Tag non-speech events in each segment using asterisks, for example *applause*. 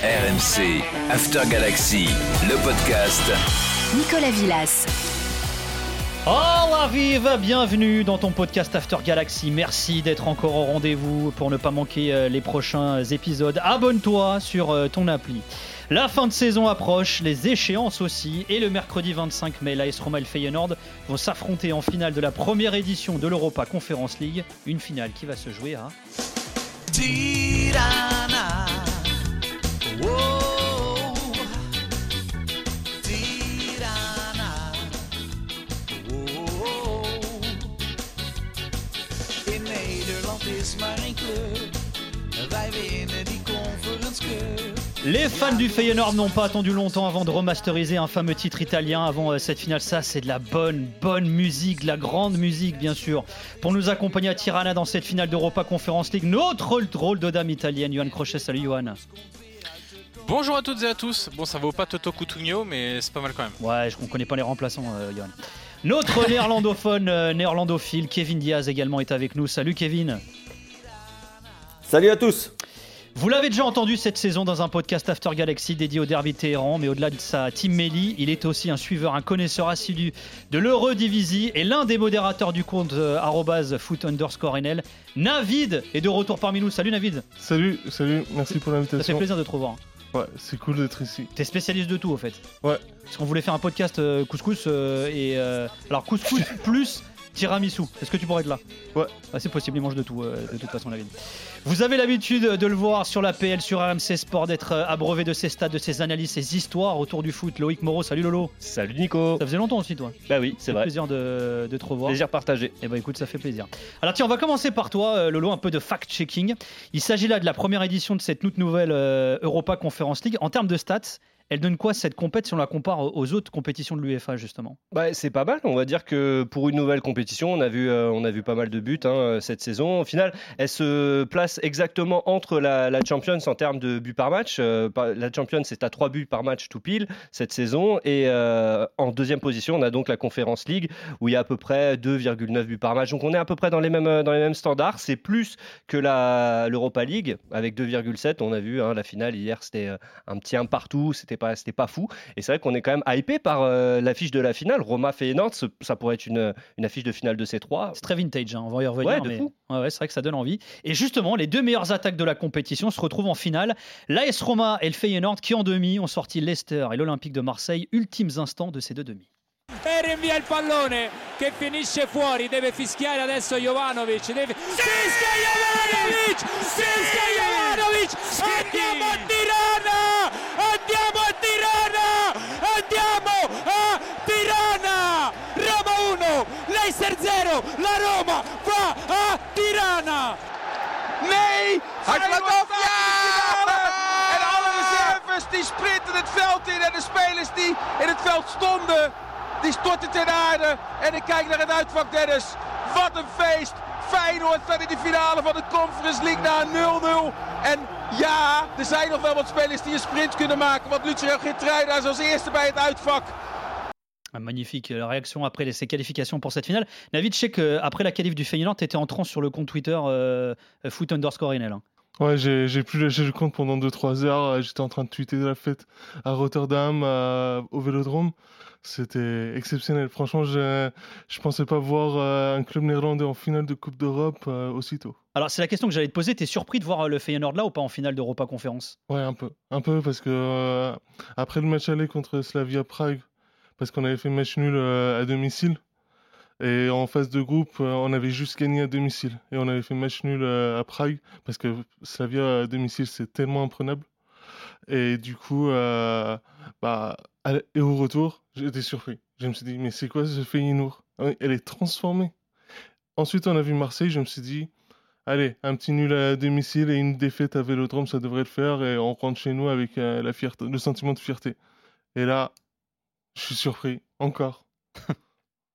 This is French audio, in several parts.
RMC, After Galaxy, le podcast. Nicolas Villas. Oh la vive, bienvenue dans ton podcast After Galaxy. Merci d'être encore au rendez-vous pour ne pas manquer euh, les prochains épisodes. Abonne-toi sur euh, ton appli. La fin de saison approche, les échéances aussi, et le mercredi 25 mai, l'AS Roma et le Feyenoord vont s'affronter en finale de la première édition de l'Europa Conference League, une finale qui va se jouer à. Is maar één club. Wij winnen die Conference Cup. Les fans du Feyenoord n'ont pas attendu longtemps avant de remasteriser un fameux titre italien avant euh, cette finale. Ça, c'est de la bonne, bonne musique, de la grande musique, bien sûr. Pour nous accompagner à Tirana dans cette finale d'Europa Conference League, notre drôle de dame italienne, Johan Crochet. Salut, Johan. Bonjour à toutes et à tous. Bon, ça vaut pas Toto Cutugno, mais c'est pas mal quand même. Ouais, je ne connais pas les remplaçants, euh, Johan. Notre néerlandophone, euh, néerlandophile, Kevin Diaz également est avec nous. Salut, Kevin. Salut à tous Vous l'avez déjà entendu cette saison dans un podcast After Galaxy dédié au derby de Téhéran, mais au-delà de sa team Melli, il est aussi un suiveur, un connaisseur assidu de l'Eurodivisie et l'un des modérateurs du compte euh, foot underscore NL. Navid est de retour parmi nous. Salut Navid, Salut, salut, merci pour ça fait l'invitation. plaisir de te revoir. Ouais, c'est cool d'être ici. T'es spécialiste de tout au fait. Ouais. Parce qu'on voulait faire un podcast euh, couscous euh, et euh, alors couscous *laughs* plus tiramisu. Est-ce que tu pourrais être là Ouais. Ah, c'est possible, il mange de tout euh, de toute façon Navid. Vous avez l'habitude de le voir sur la PL, sur RMC Sport, d'être euh, abreuvé de ses stats, de ses analyses, ses histoires autour du foot. Loïc Moreau, salut Lolo. Salut Nico Ça faisait longtemps aussi toi. Bah oui, c'est vrai. plaisir de, de te revoir. Plaisir partagé. Eh ben écoute, ça fait plaisir. Alors tiens, on va commencer par toi, euh, Lolo, un peu de fact-checking. Il s'agit là de la première édition de cette toute nouvelle Europa Conference League. En termes de stats, elle donne quoi cette compète si on la compare aux autres compétitions de l'UEFA justement? Bah, c'est pas mal, on va dire que pour une nouvelle compétition, on a vu, euh, on a vu pas mal de buts hein, cette saison. Au final, elle se place exactement entre la, la Champions en termes de buts par match. Euh, la Champions, c'est à 3 buts par match tout pile cette saison. Et euh, en deuxième position, on a donc la Conference League où il y a à peu près 2,9 buts par match. Donc on est à peu près dans les mêmes, euh, dans les mêmes standards. C'est plus que l'Europa League avec 2,7. On a vu hein, la finale hier, c'était euh, un petit un partout, c'était pas, c'était pas fou. Et c'est vrai qu'on est quand même hypé par euh, l'affiche de la finale. Roma Feyenoord, ça pourrait être une, une affiche de finale de ces trois. C'est très vintage, hein, on va y revenir. Ouais, de mais... fou. Ouais, ouais, c'est vrai que ça donne envie. Et justement, les deux meilleures attaques de la compétition se retrouvent en finale. L'AS Roma et le Feyenoord qui en demi ont sorti Leicester et l'Olympique de Marseille, ultimes instants de ces deux demi. e rinvia il pallone che finisce fuori deve fischiare adesso Jovanovic deve... fischia Jovanovic fischia Jovanovic 0 la Roma va a Tirana Nee! Hij af! Ja! En alle reserves die sprinten het veld in. En de spelers die in het veld stonden, die storten ten aarde. En ik kijk naar het uitvak, Dennis. Wat een feest! Feyenoord staat in de finale van de Conference League na een 0-0. En ja, er zijn nog wel wat spelers die een sprint kunnen maken. Want Lucio Geertruida is als eerste bij het uitvak. Magnifique la réaction après les- ces qualifications pour cette finale. Navid, je sais qu'après la qualif du Feyenoord, tu étais en transe sur le compte Twitter euh, foot underscore NL. hein. Ouais, j'ai j'ai pu lâcher le compte pendant 2-3 heures. euh, J'étais en train de tweeter de la fête à Rotterdam, à- au Vélodrome. C'était exceptionnel. Franchement, je je pensais pas voir euh, un club néerlandais en finale de Coupe d'Europe euh, aussitôt. Alors, c'est la question que j'allais te poser. T'es surpris de voir euh, le Feyenoord là ou pas en finale d'Europa Conférence Ouais, un peu. Un peu parce que euh, après le match aller contre Slavia Prague, parce qu'on avait fait match nul euh, à domicile, et en phase de groupe, euh, on avait juste gagné à domicile. Et on avait fait match nul euh, à Prague, parce que Slavia à domicile, c'est tellement imprenable. Et du coup, bah, et au retour, j'étais surpris. Je me suis dit, mais c'est quoi ce Feyenoord? Elle est transformée. Ensuite, on a vu Marseille, je me suis dit, allez, un petit nul à domicile et une défaite à Vélodrome, ça devrait le faire, et on rentre chez nous avec la fierté, le sentiment de fierté. Et là, je suis surpris, encore.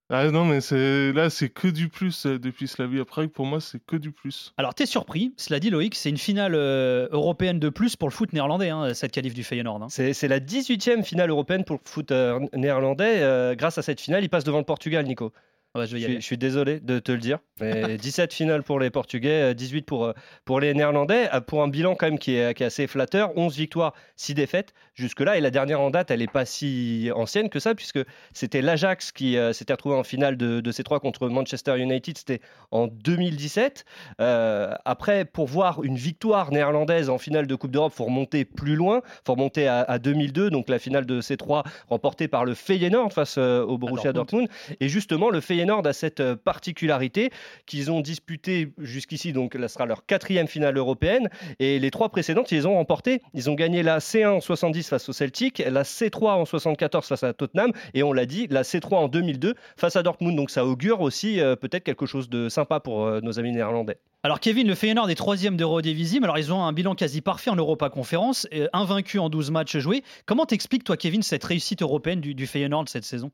ah non, mais c'est là, c'est que du plus euh, depuis Slavia Prague. Pour moi, c'est que du plus. Alors, t'es surpris, cela dit Loïc, c'est une finale euh, européenne de plus pour le foot néerlandais, hein, cette qualif du Feyenoord. hein. C'est c'est la 18e finale européenne pour le foot euh, néerlandais. Euh, grâce à cette finale, il passe devant le Portugal, Nico. Je vais y Je aller. suis, je suis désolé de te le dire. Mais *laughs* 17 finales pour les Portugais, euh, 18 pour, euh, pour les Néerlandais, euh, pour un bilan quand même qui est, qui est assez flatteur. 11 victoires, 6 défaites jusque-là. Et la dernière en date, elle n'est pas si ancienne que ça, puisque c'était l'Ajax qui euh, s'était retrouvé en finale de, de ces trois contre Manchester United. C'était en 2017. Euh, après, pour voir une victoire néerlandaise en finale de Coupe d'Europe, il faut remonter plus loin. Il faut remonter à, à 2002, donc la finale de ces trois remportée par le Feyenoord face euh, au Borussia Dortmund. Dortmund. Et justement, le Feyenoord a cette euh, particularité qu'ils ont disputé jusqu'ici, donc là sera leur quatrième finale européenne. Et les trois précédentes, ils les ont remportées. Ils ont gagné la C1 en 70 face au Celtic, la C3 en 74 face à Tottenham, et on l'a dit, la C3 en 2002 face à Dortmund. Donc ça augure aussi euh, peut-être quelque chose de sympa pour euh, nos amis néerlandais. Alors Kevin, le Feyenoord est troisième d'Eurodivisium. Alors ils ont un bilan quasi parfait en Europa Conférence, invaincu en 12 matchs joués. Comment t'expliques toi Kevin cette réussite européenne du, du Feyenoord cette saison?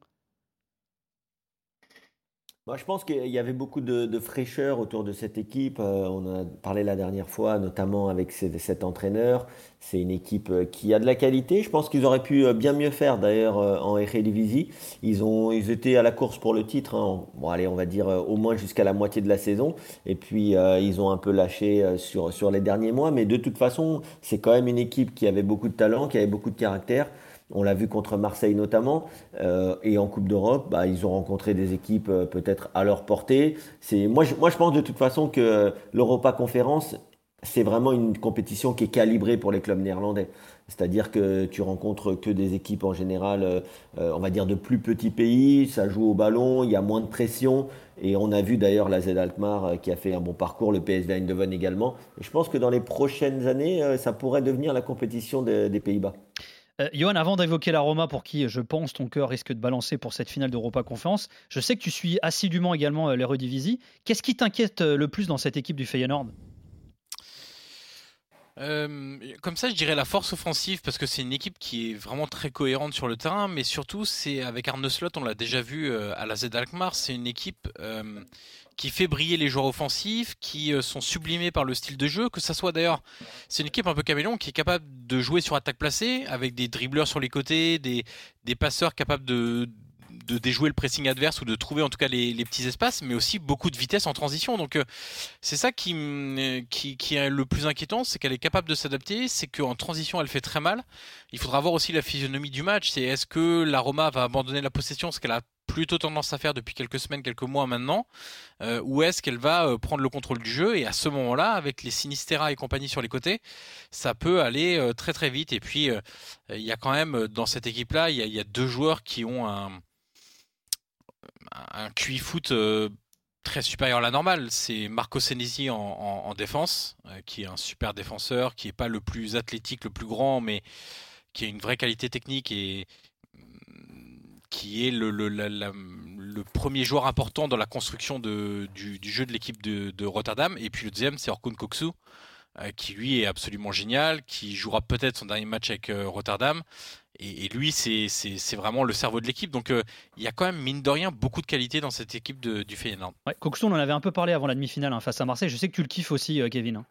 Moi, je pense qu'il y avait beaucoup de, fraîcheur autour de cette équipe. Euh, on en a parlé la dernière fois, notamment avec ces- cet entraîneur. C'est une équipe euh, qui a de la qualité. Je pense qu'ils auraient pu euh, bien mieux faire d'ailleurs en Eredivisie. Ils ont, ils étaient à la course pour le titre. hein. Bon, on va dire au moins jusqu'à la moitié de la saison. Et puis ils ont un peu lâché sur les derniers mois. Mais de toute façon, c'est quand même une équipe qui avait beaucoup de talent, qui avait beaucoup de caractère. On l'a vu contre Marseille notamment. Euh, et en Coupe d'Europe, bah, ils ont rencontré des équipes euh, peut-être à leur portée. C'est, moi, je, moi, je pense de toute façon que l'Europa Conférence, c'est vraiment une compétition qui est calibrée pour les clubs néerlandais. C'est-à-dire que tu rencontres que des équipes en général, euh, on va dire de plus petits pays, ça joue au ballon, il y a moins de pression. Et on a vu d'ailleurs la Z Alkmaar qui a fait un bon parcours, le PSV Eindhoven également. Et je pense que dans les prochaines années, ça pourrait devenir la compétition des Pays-Bas. Euh, Johan, avant d'évoquer la Roma, pour qui je pense ton cœur risque de balancer pour cette finale d'Europa Conférence, je sais que tu suis assidûment également euh, l'Eredivisie. Qu'est-ce qui t'inquiète euh, le plus dans cette équipe du Feyenoord? Euh, comme ça, je dirais la force offensive parce que c'est une équipe qui est vraiment très cohérente sur le terrain, mais surtout, c'est avec Arne Slot, on l'a déjà vu euh, à la Z Alkmaar, c'est une équipe euh, qui fait briller les joueurs offensifs, qui sont sublimés par le style de jeu, que ça soit d'ailleurs, c'est une équipe un peu caméléon qui est capable de jouer sur attaque placée avec des dribbleurs sur les côtés, des passeurs capables de de déjouer le pressing adverse ou de trouver en tout cas les, petits espaces, mais aussi beaucoup de vitesse en transition. Donc euh, c'est ça qui, qui, est le plus inquiétant, c'est qu'elle est capable de s'adapter, c'est qu'en transition elle fait très mal. Il faudra voir aussi la physionomie du match, c'est est-ce que la Roma va abandonner la possession, ce qu'elle a plutôt tendance à faire depuis quelques semaines, quelques mois maintenant, euh, ou est-ce qu'elle va euh, prendre le contrôle du jeu? Et à ce moment-là, avec les Sinistera et compagnie sur les côtés, ça peut aller très très vite. Et puis il y a quand même dans cette équipe-là, il y a deux joueurs qui ont un un QI foot euh, très supérieur à la normale. C'est Marco Senesi en, en- en défense, euh, qui est un super défenseur, qui n'est pas le plus athlétique, le plus grand, mais qui a une vraie qualité technique et mm, qui est le, premier joueur important dans la construction du, jeu de l'équipe de, de Rotterdam. Et puis le deuxième, c'est Orkun Koksu, euh, qui lui est absolument génial, qui jouera peut-être son dernier match avec Rotterdam. Et, lui, c'est vraiment le cerveau de l'équipe. Donc euh, il y a quand même, mine de rien, beaucoup de qualité dans cette équipe de- du Feyenoord. Ouais, Coxton, on en avait un peu parlé avant la demi-finale hein, face à Marseille. Je sais que tu le kiffes aussi, euh, Kevin. hein.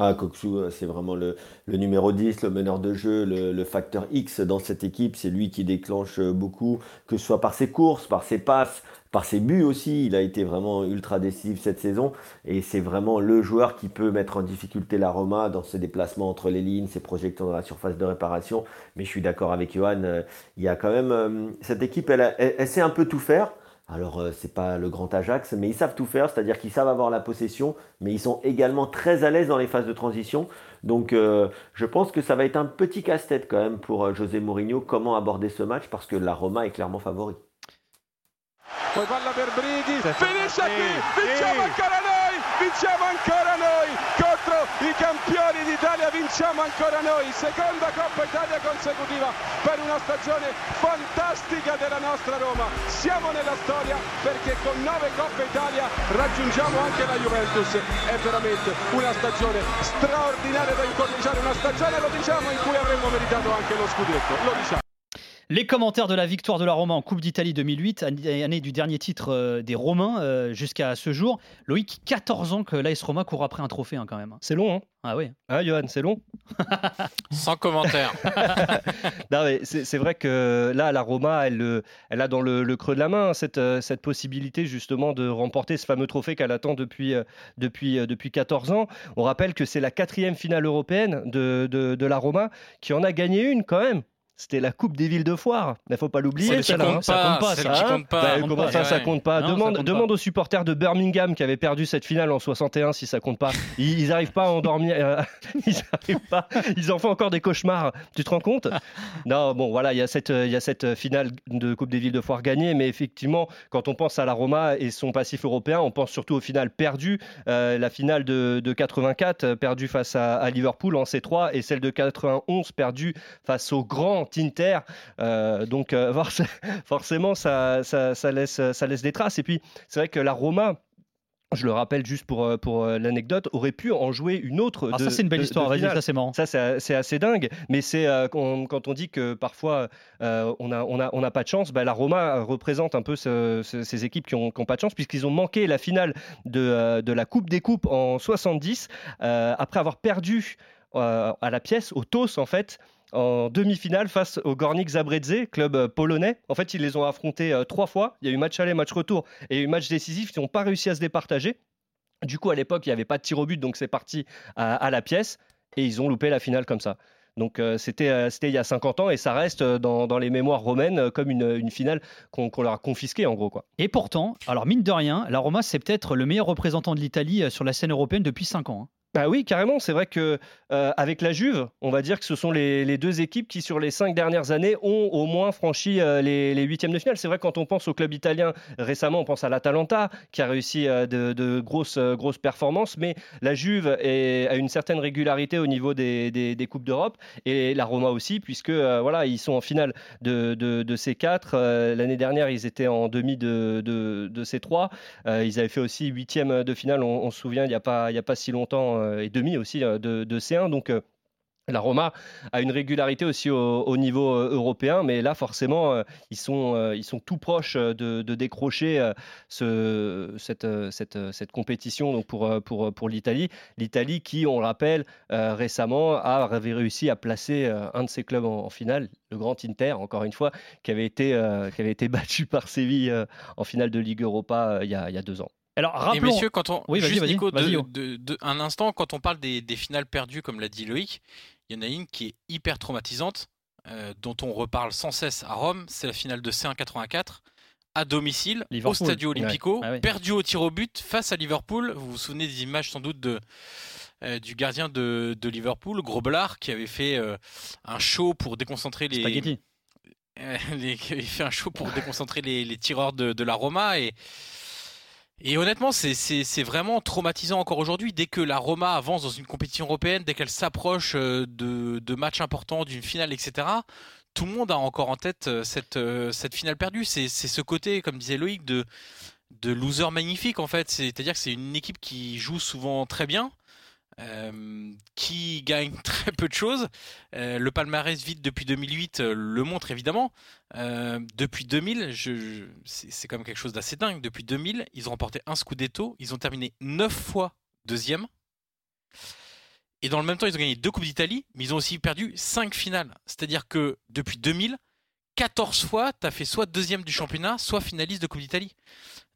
Ah, Koksu, euh, c'est vraiment le, numéro 10, le meneur de jeu, le, facteur X dans cette équipe. C'est lui qui déclenche euh, beaucoup, que ce soit par ses courses, par ses passes, par ses buts aussi. Il a été vraiment ultra décisif cette saison. Et c'est vraiment le joueur qui peut mettre en difficulté la Roma dans ses déplacements entre les lignes, ses projections dans la surface de réparation. Mais je suis d'accord avec Johan, euh, il y a quand même. cette équipe, elle sait un peu tout faire. Alors, euh, c'est pas le grand Ajax, mais ils savent tout faire, c'est-à-dire qu'ils savent avoir la possession, mais ils sont également très à l'aise dans les phases de transition. Donc, euh, je pense que ça va être un petit casse-tête quand même pour euh, José Mourinho, comment aborder ce match, parce que la Roma est clairement favori. Poi qui, vinciamo ancora noi, seconda Coppa Italia consecutiva per una stagione fantastica della nostra Roma. Siamo nella storia perché con nove Coppe Italia raggiungiamo anche la Juventus, è veramente una stagione straordinaria da incorniciare, una stagione lo diciamo in cui avremmo meritato anche lo scudetto, lo diciamo. Les commentaires de la victoire de la Roma en Coupe d'Italie 2008, année du dernier titre euh, des Romains euh, jusqu'à ce jour. Loïc, 14 ans que l'AS Roma court après un trophée hein, quand même. C'est long, hein Ah oui. Hein, Johan, c'est long *laughs* Sans commentaire. *laughs* Non, mais c'est vrai que là, la Roma, elle, euh, elle a dans le, le creux de la main hein, cette, cette possibilité justement de remporter ce fameux trophée qu'elle attend depuis, euh, depuis, euh, depuis 14 ans. On rappelle que c'est la quatrième finale européenne de, de, de la Roma qui en a gagné une quand même. C'était la Coupe des villes de foire. Il ne faut pas l'oublier. Ça compte pas, ça, compte pas. Comment ça, compte pas demande, aux supporters de Birmingham qui avaient perdu cette finale en 61 si ça compte pas. Ils n'arrivent pas à endormir. euh, *laughs* ils arrivent pas. Ils en font encore des cauchemars. Tu te rends compte? Non, bon, voilà, il y a cette, il y a cette finale de Coupe des villes de foire gagnée, mais effectivement, quand on pense à la Roma et son passif européen, on pense surtout aux finales perdues. Euh, la finale de, de 84 euh, perdue face à, à Liverpool en C3 et celle de 91 perdue face au grand Inter. Euh, donc euh, *laughs* forc- forcément, ça, ça, ça laisse, ça laisse des traces. Et puis, c'est vrai que la Roma. Je le rappelle juste pour, euh, pour l'anecdote, aurait pu en jouer une autre. Ah, ça, c'est une belle de- histoire. Vas-y, ça, c'est marrant. Ça, c'est c'est assez dingue, mais c'est euh, quand, quand on dit que parfois euh, on n'a on a, on a pas de chance, bah, la Roma représente un peu ce- ce- ces équipes qui n'ont pas de chance, puisqu'ils ont manqué la finale de, de la Coupe des Coupes en 70, euh, après avoir perdu à la pièce, au TOS en fait, en demi-finale face au Gornik Zabredze, club euh, polonais. En fait, ils les ont affrontés euh, trois fois. Il y a eu match aller, match retour et match décisif. Ils n'ont pas réussi à se départager. Du coup, à l'époque, il n'y avait pas de tir au but, donc c'est parti à, la pièce. Et ils ont loupé la finale comme ça. Donc euh, c'était il y a 50 ans et ça reste dans, les mémoires romaines comme une, finale qu'on leur a confisquée en gros. Quoi. Et pourtant, alors mine de rien, la Roma, c'est peut-être le meilleur représentant de l'Italie sur la scène européenne depuis 5 ans. hein. Bah oui, carrément. C'est vrai que euh, avec la Juve, on va dire que ce sont les, deux équipes qui, sur les cinq dernières années, ont au moins franchi euh, les, huitièmes de finale. C'est vrai quand on pense au club italien récemment, on pense à l'Atalanta qui a réussi euh, de, grosses, grosses performances, mais la Juve a une certaine régularité au niveau des, des, des coupes d'Europe et la Roma aussi, puisque voilà, ils sont en finale de, de, de ces quatre. L'année dernière, ils étaient en demi de, de, ces trois. Ils avaient fait aussi huitième de finale, on, se souvient, il n'y a, a pas si longtemps, euh, et demi aussi euh, de, de C1. Donc euh, la Roma a une régularité aussi au, au niveau européen, mais là forcément, ils, sont, ils sont tout proches de, décrocher ce, cette, cette, cette compétition donc pour, pour, pour l'Italie. L'Italie qui, on le rappelle, récemment a réussi à placer un de ses clubs en, finale, le Grand Inter, encore une fois, qui avait été, qui avait été *laughs* battu par Séville en finale de Ligue Europa il y a deux ans. Alors Et rappelons. messieurs, quand on Oui, juste Nico, vas-y, de- Yo. de- de- un instant, quand on parle des, des finales perdues, comme l'a dit Loïc, il y en a une qui est hyper traumatisante, euh, dont on reparle sans cesse à Rome. C'est la finale de C1 84 à domicile Liverpool. au Stadio Olimpico, Ouais. Ah perdu au tir au but face à Liverpool. Vous vous souvenez des images sans doute de euh, du gardien de, de Liverpool, Grobelard, qui avait fait euh, un show pour déconcentrer les, Spaghetti. euh, *laughs* les- qui avait fait un show pour déconcentrer les, les tireurs de, de la Roma et et honnêtement, c'est- vraiment traumatisant encore aujourd'hui. Dès que la Roma avance dans une compétition européenne, dès qu'elle s'approche euh, de, matchs importants, d'une finale, etc., tout le monde a encore en tête euh, cette, euh, cette finale perdue. C'est c'est ce côté, comme disait Loïc, de, de loser magnifique en fait. C'est-à-dire que c'est une équipe qui joue souvent très bien, euh, qui gagne *laughs* très peu de choses. Euh, le palmarès vide depuis 2008 euh, le montre évidemment. Depuis 2000, je, je- c'est c'est quand même quelque chose d'assez dingue. Depuis 2000, ils ont remporté un Scudetto, ils ont terminé 9 fois deuxième. Et dans le même temps, ils ont gagné deux Coupes d'Italie, mais ils ont aussi perdu 5 finales. C'est-à-dire que depuis 2000, 14 fois, tu as fait soit deuxième du championnat, soit finaliste de Coupe d'Italie.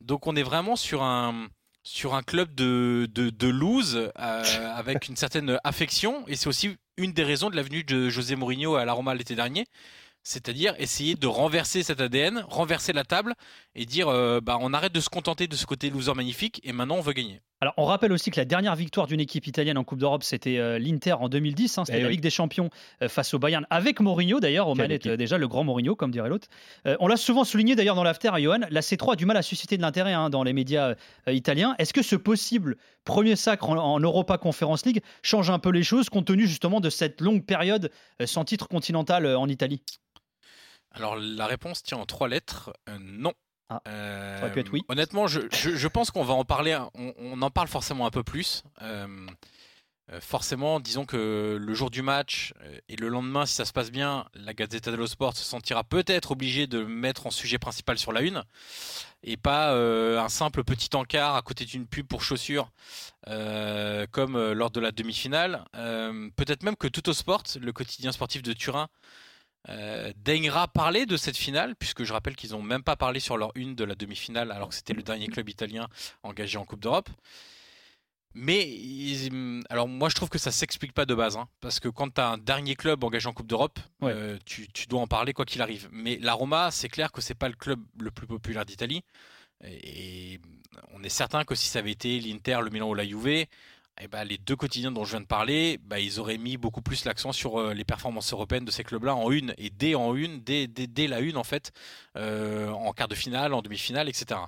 Donc on est vraiment sur un, sur un club de, de, lose euh, avec une certaine affection. Et c'est aussi une des raisons de la venue de José Mourinho à la Roma l'été dernier. C'est-à-dire essayer de renverser cet ADN, renverser la table et dire euh, bah, on arrête de se contenter de ce côté loser magnifique et maintenant on veut gagner. Alors, on rappelle aussi que la dernière victoire d'une équipe italienne en Coupe d'Europe, c'était euh, l'Inter en 2010. hein, c'était Eh la oui. Ligue des Champions euh, face au Bayern, avec Mourinho d'ailleurs, aux manettes, euh, déjà le grand Mourinho, comme dirait l'autre. Euh, on l'a souvent souligné d'ailleurs dans l'after, Johan, la C3 a du mal à susciter de l'intérêt hein, dans les médias euh, italiens. Est-ce que ce possible premier sacre en, en Europa Conference League change un peu les choses, compte tenu justement de cette longue période euh, sans titre continental euh, en Italie? Alors la réponse tient en trois lettres. Euh, non. Ah, Euh, aurait pu être oui. Honnêtement, je, je- je pense qu'on va en parler. On, on en parle forcément un peu plus. Euh, Euh, forcément, disons que le jour du match euh, et le lendemain, si ça se passe bien, la Gazzetta dello Sport se sentira peut-être obligée de mettre en sujet principal sur la une et pas euh, un simple petit encart à côté d'une pub pour chaussures comme lors de la demi-finale. peut-être même que Tutto Sport, le quotidien sportif de Turin, daignera parler de cette finale, puisque je rappelle qu'ils n'ont même pas parlé sur leur une de la demi-finale alors que c'était le dernier club italien engagé en Coupe d'Europe. Mais alors moi je trouve que ça s'explique pas de base, hein, parce que quand tu as un dernier club engagé en Coupe d'Europe, euh, tu, dois en parler quoi qu'il arrive. Mais la Roma, c'est clair que c'est pas le club le plus populaire d'Italie, et on est certain que si ça avait été l'Inter, le Milan ou la Juve, eh ben, les deux quotidiens dont je viens de parler, bah, ils auraient mis beaucoup plus l'accent sur euh, les performances européennes de ces clubs-là en une et dès en une, dès, dès, la une en fait, euh, en quart de finale, en demi-finale, etc.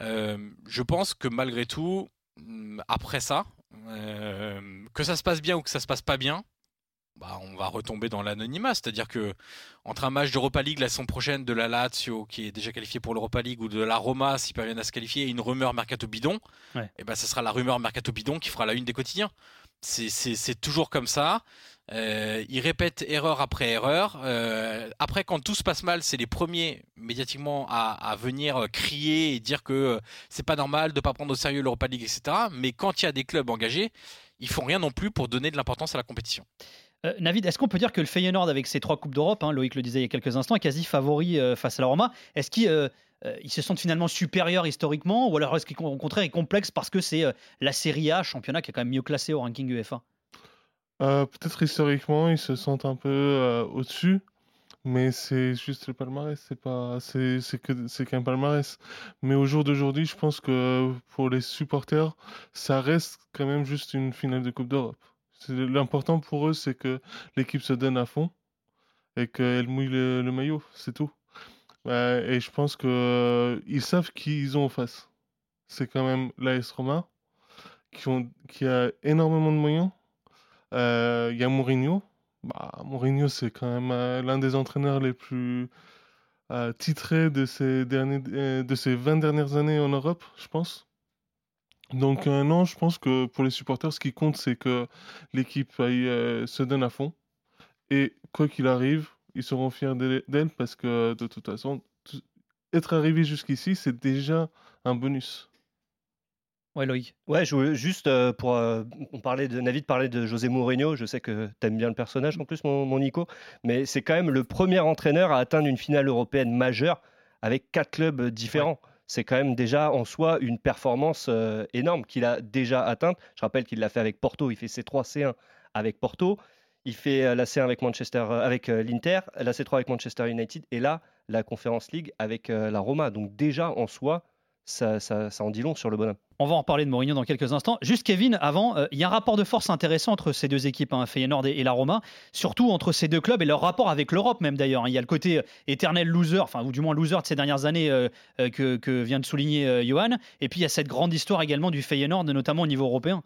je pense que malgré tout, Mm, après ça, euh, que ça se passe bien ou que ça se passe pas bien, bah, on va retomber dans l'anonymat. C'est-à-dire que entre un match d'Europa League la saison prochaine de la Lazio qui est déjà qualifié pour l'Europa League ou de la Roma s'ils parviennent à se qualifier et une rumeur mercato bidon, et eh ben ça sera la rumeur mercato bidon qui fera la une des quotidiens. C'est toujours comme ça. Euh, ils répètent erreur après erreur. Euh, après, quand tout se passe mal, c'est les premiers médiatiquement à, venir crier et dire que c'est pas normal de pas prendre au sérieux l'Europa League, etc. Mais quand il y a des clubs engagés, ils font rien non plus pour donner de l'importance à la compétition. Euh, est-ce qu'on peut dire que le Feyenoord, avec ses trois Coupes d'Europe, hein, Loïc le disait il y a quelques instants, est quasi favori face à la Roma? Est-ce qu'ils se sentent finalement supérieurs historiquement ou alors est-ce qu'au contraire ils complexent parce que c'est la Serie A, championnat qui est quand même mieux classé au ranking UEFA? Euh, peut-être historiquement, ils se sentent un peu euh, au-dessus, mais c'est juste le palmarès, c'est pas, c'est, c'est qu'un palmarès. Mais au jour d'aujourd'hui, je pense que pour les supporters, ça reste quand même juste une finale de Coupe d'Europe. L'important pour eux, c'est que l'équipe se donne à fond et qu'elle mouille le, maillot, c'est tout. et je pense que ils savent qui ils ont en face. C'est quand même l'AS Roma qui, ont, qui a énormément de moyens euh, il y a Mourinho. Bah, Mourinho, c'est quand même euh, l'un des entraîneurs les plus euh, titrés de ces, derniers, de ces 20 dernières années en Europe, je pense. Donc non, je pense que pour les supporters, ce qui compte, c'est que l'équipe se donne à fond. Et quoi qu'il arrive, ils seront fiers d'elle parce que de toute façon, être arrivé jusqu'ici, c'est déjà un bonus. Ouais, Loïc. Ouais, je juste euh, pour. Euh, on parlait de Navid parlait de José Mourinho. Je sais que tu aimes bien le personnage en plus, mon, Nico. Mais c'est quand même le premier entraîneur à atteindre une finale européenne majeure avec quatre clubs différents. C'est quand même déjà en soi une performance euh, énorme qu'il a déjà atteinte. Je rappelle qu'il l'a fait avec Porto. Il fait C3, C1 avec Porto. Il fait la C1 avec Manchester, avec l'Inter, la C3 avec Manchester United, et là la Conference League avec la Roma. Donc déjà en soi, ça, ça, en dit long sur le bonhomme. On va en reparler de Mourinho dans quelques instants. Juste Kevin, avant, euh, il y a un rapport de force intéressant entre ces deux équipes, hein, Feyenoord et, la Roma, surtout entre ces deux clubs et leur rapport avec l'Europe même d'ailleurs. Hein. Il y a le côté euh, éternel loser, ou du moins loser de ces dernières années euh, que, vient de souligner Johan, et puis il y a cette grande histoire également du Feyenoord, notamment au niveau européen.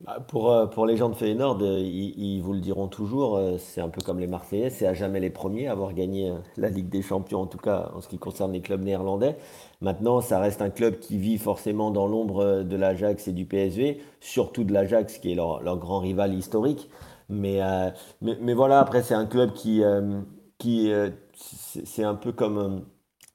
Bah, pour, euh, pour les gens de Feyenoord, euh, ils, vous le diront toujours, euh, c'est un peu comme les Marseillais, c'est à jamais les premiers à avoir gagné la Ligue des Champions, en tout cas en ce qui concerne les clubs néerlandais. Maintenant, ça reste un club qui vit forcément dans l'ombre de l'Ajax et du PSV, surtout de l'Ajax qui est leur, grand rival historique. Mais, mais, mais, voilà, après c'est un club qui, qui c'est un peu comme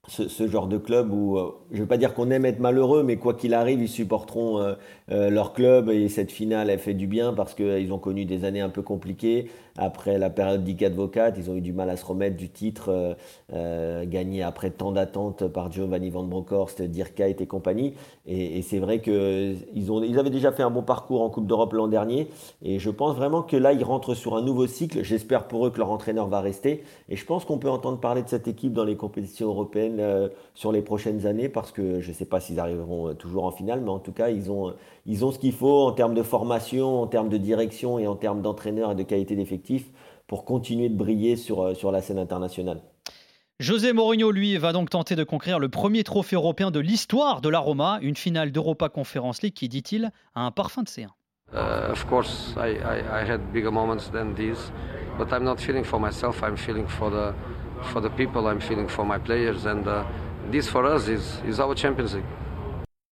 ce, genre de club où, je ne veux pas dire qu'on aime être malheureux, mais quoi qu'il arrive, ils supporteront euh, leur club et cette finale, elle fait du bien parce qu'ils ont connu des années un peu compliquées. Après la période d'Ic Advocat, ils ont eu du mal à se remettre du titre gagné après tant d'attentes par Giovanni Van Bronckhorst, Dirk Kuyt et compagnie. Et, c'est vrai qu'ils ils avaient déjà fait un bon parcours en Coupe d'Europe l'an dernier. Et je pense vraiment que là, ils rentrent sur un nouveau cycle. J'espère pour eux que leur entraîneur va rester. Et je pense qu'on peut entendre parler de cette équipe dans les compétitions européennes euh, sur les prochaines années parce que je ne sais pas s'ils arriveront euh, toujours en finale, mais en tout cas, ils ont, ils ont ce qu'il faut en termes de formation, en termes de direction et en termes d'entraîneur et de qualité d'effectif pour continuer de briller sur, euh, sur la scène internationale. José Mourinho, lui, va donc tenter de conquérir le premier trophée européen de l'histoire de la Roma, une finale d'Europa Conference League qui, dit-il, a un parfum de C1. Uh, of course, I, I, I had bigger moments than these, but I'm not feeling for myself. I'm feeling for the for the people, I'm feeling for my players, and uh, this for us is, is our Champions League.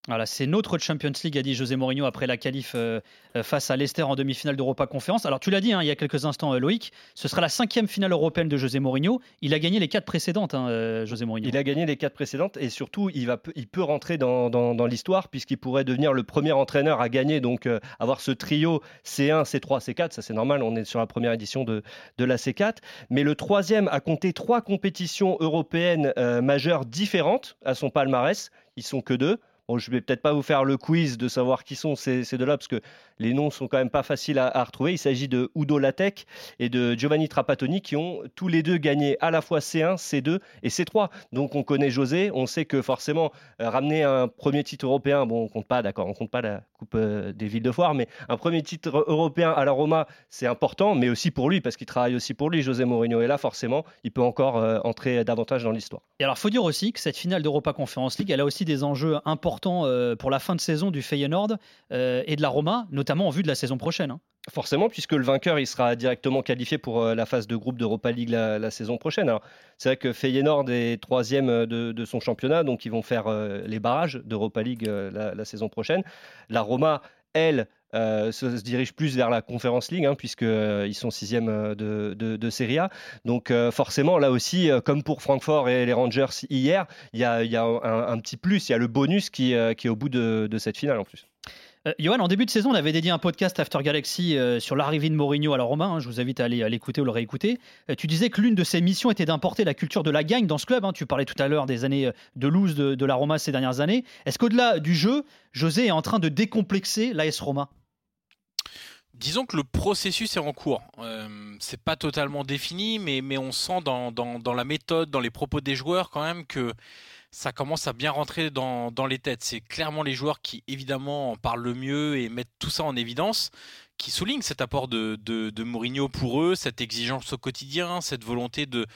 Voilà, c'est notre Champions League, a dit José Mourinho après la qualif euh, euh, face à Leicester en demi-finale d'Europa Conférence. Alors tu l'as dit hein, il y a quelques instants, euh, Loïc, ce sera la cinquième finale européenne de José Mourinho. Il a gagné les quatre précédentes, hein, José Mourinho. Il a gagné les quatre précédentes et surtout il, va, il peut rentrer dans, l'histoire puisqu'il pourrait devenir le premier entraîneur à gagner, donc avoir ce trio C1, C3, C4, ça c'est normal, on est sur la première édition de, de la C4. Mais le troisième a compté trois compétitions européennes majeures différentes à son palmarès. Ils sont que deux. Bon, je vais peut-être pas vous faire le quiz de savoir qui sont ces, deux-là, parce que les noms sont quand même pas faciles à, retrouver. Il s'agit de Udo Lattek et de Giovanni Trapattoni qui ont tous les deux gagné à la fois C1, C2 et C3. Donc on connaît José, on sait que forcément euh, ramener un premier titre européen, bon on compte pas, d'accord, on compte pas la Coupe euh, des villes de foire, mais un premier titre européen à la Roma, c'est important, mais aussi pour lui parce qu'il travaille aussi pour lui. José Mourinho est là, forcément, il peut encore euh, entrer davantage dans l'histoire. Et alors faut dire aussi que cette finale d'Europa Conference League, elle a aussi des enjeux importants pour la fin de saison du Feyenoord et de la Roma, notamment en vue de la saison prochaine. Hein. Forcément, puisque le vainqueur il sera directement qualifié pour euh, la phase de groupe d'Europa League la, saison prochaine. Alors, c'est vrai que Feyenoord est troisième euh, de, son championnat, donc ils vont faire euh, les barrages d'Europa League la, saison prochaine. La Roma, elle, se, dirige plus vers la Conference League, hein, puisqu'ils sont sixième de, de, Serie A. Donc forcément, là aussi, comme pour Francfort et les Rangers hier, il y a, un, petit plus, il y a le bonus qui est au bout de cette finale en plus. Euh, Johan, en début de saison, on avait dédié un podcast After Galaxy euh, sur l'arrivée de Mourinho à la Romain. Hein, je vous invite à aller l'écouter ou le réécouter. Euh, tu disais que l'une de ses missions était d'importer la culture de la gagne dans ce club. Hein. Tu parlais tout à l'heure des années de loose de, la Roma ces dernières années. Est-ce qu'au-delà du jeu, José est en train de décomplexer l'AS Roma? Disons que le processus est en cours. c'est pas totalement défini, mais, on sent dans, la méthode, dans les propos des joueurs quand même que ça commence à bien rentrer dans, les têtes. C'est clairement les joueurs qui, évidemment, en parlent le mieux et mettent tout ça en évidence, qui soulignent cet apport de, Mourinho pour eux, cette exigence au quotidien, cette volonté de,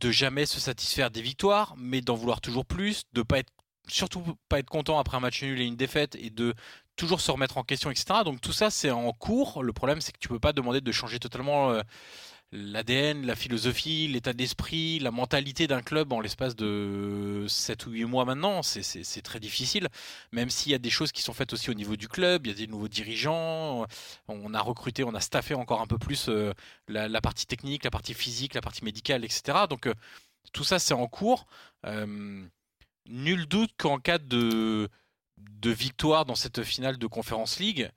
de jamais se satisfaire des victoires, mais d'en vouloir toujours plus, de pas être surtout pas être content après un match nul et une défaite et de toujours se remettre en question, etc. Donc tout ça, c'est en cours. Le problème, c'est que tu peux pas demander de changer totalement euh, l'ADN, la philosophie, l'état d'esprit, la mentalité d'un club en l'espace de 7 ou 8 mois maintenant, c'est très difficile. Même s'il y a des choses qui sont faites aussi au niveau du club, il y a des nouveaux dirigeants, on a recruté, on a staffé encore un peu plus euh, la, partie technique, la partie physique, la partie médicale, etc. Donc euh, tout ça c'est en cours. Euh, nul doute qu'en cas de, de victoire dans cette finale de Conference League,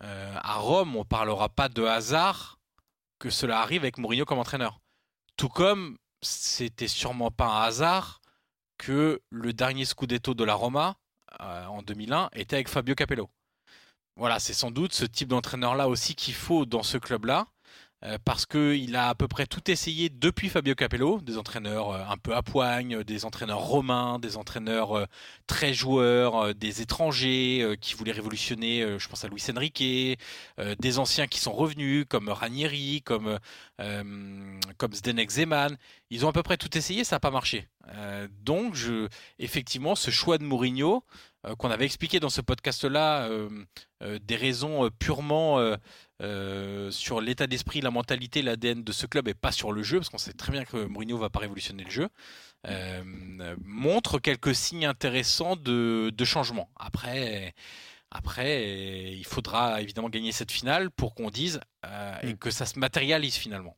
à Rome, on parlera pas de hasard que cela arrive avec Mourinho comme entraîneur. Tout comme c'était sûrement pas un hasard que le dernier Scudetto de la Roma euh, en 2001 était avec Fabio Capello. Voilà, c'est sans doute ce type d'entraîneur-là aussi qu'il faut dans ce club-là. Euh, parce qu'il a à peu près tout essayé depuis Fabio Capello, des entraîneurs euh, un peu à poigne, des entraîneurs romains, des entraîneurs euh, très joueurs, des étrangers qui voulaient révolutionner, je pense à Luis Enrique, des anciens qui sont revenus comme Ranieri, comme, comme Zdenek Zeman. Ils ont à peu près tout essayé, ça n'a pas marché. donc, effectivement, ce choix de Mourinho, qu'on avait expliqué dans ce podcast-là, des raisons purement euh, sur l'état d'esprit, la mentalité, l'ADN de ce club et pas sur le jeu, parce qu'on sait très bien que Mourinho va pas révolutionner le jeu, euh, montre quelques signes intéressants de, changement. Après, après, il faudra évidemment gagner cette finale pour qu'on dise euh, et mm. que ça se matérialise finalement.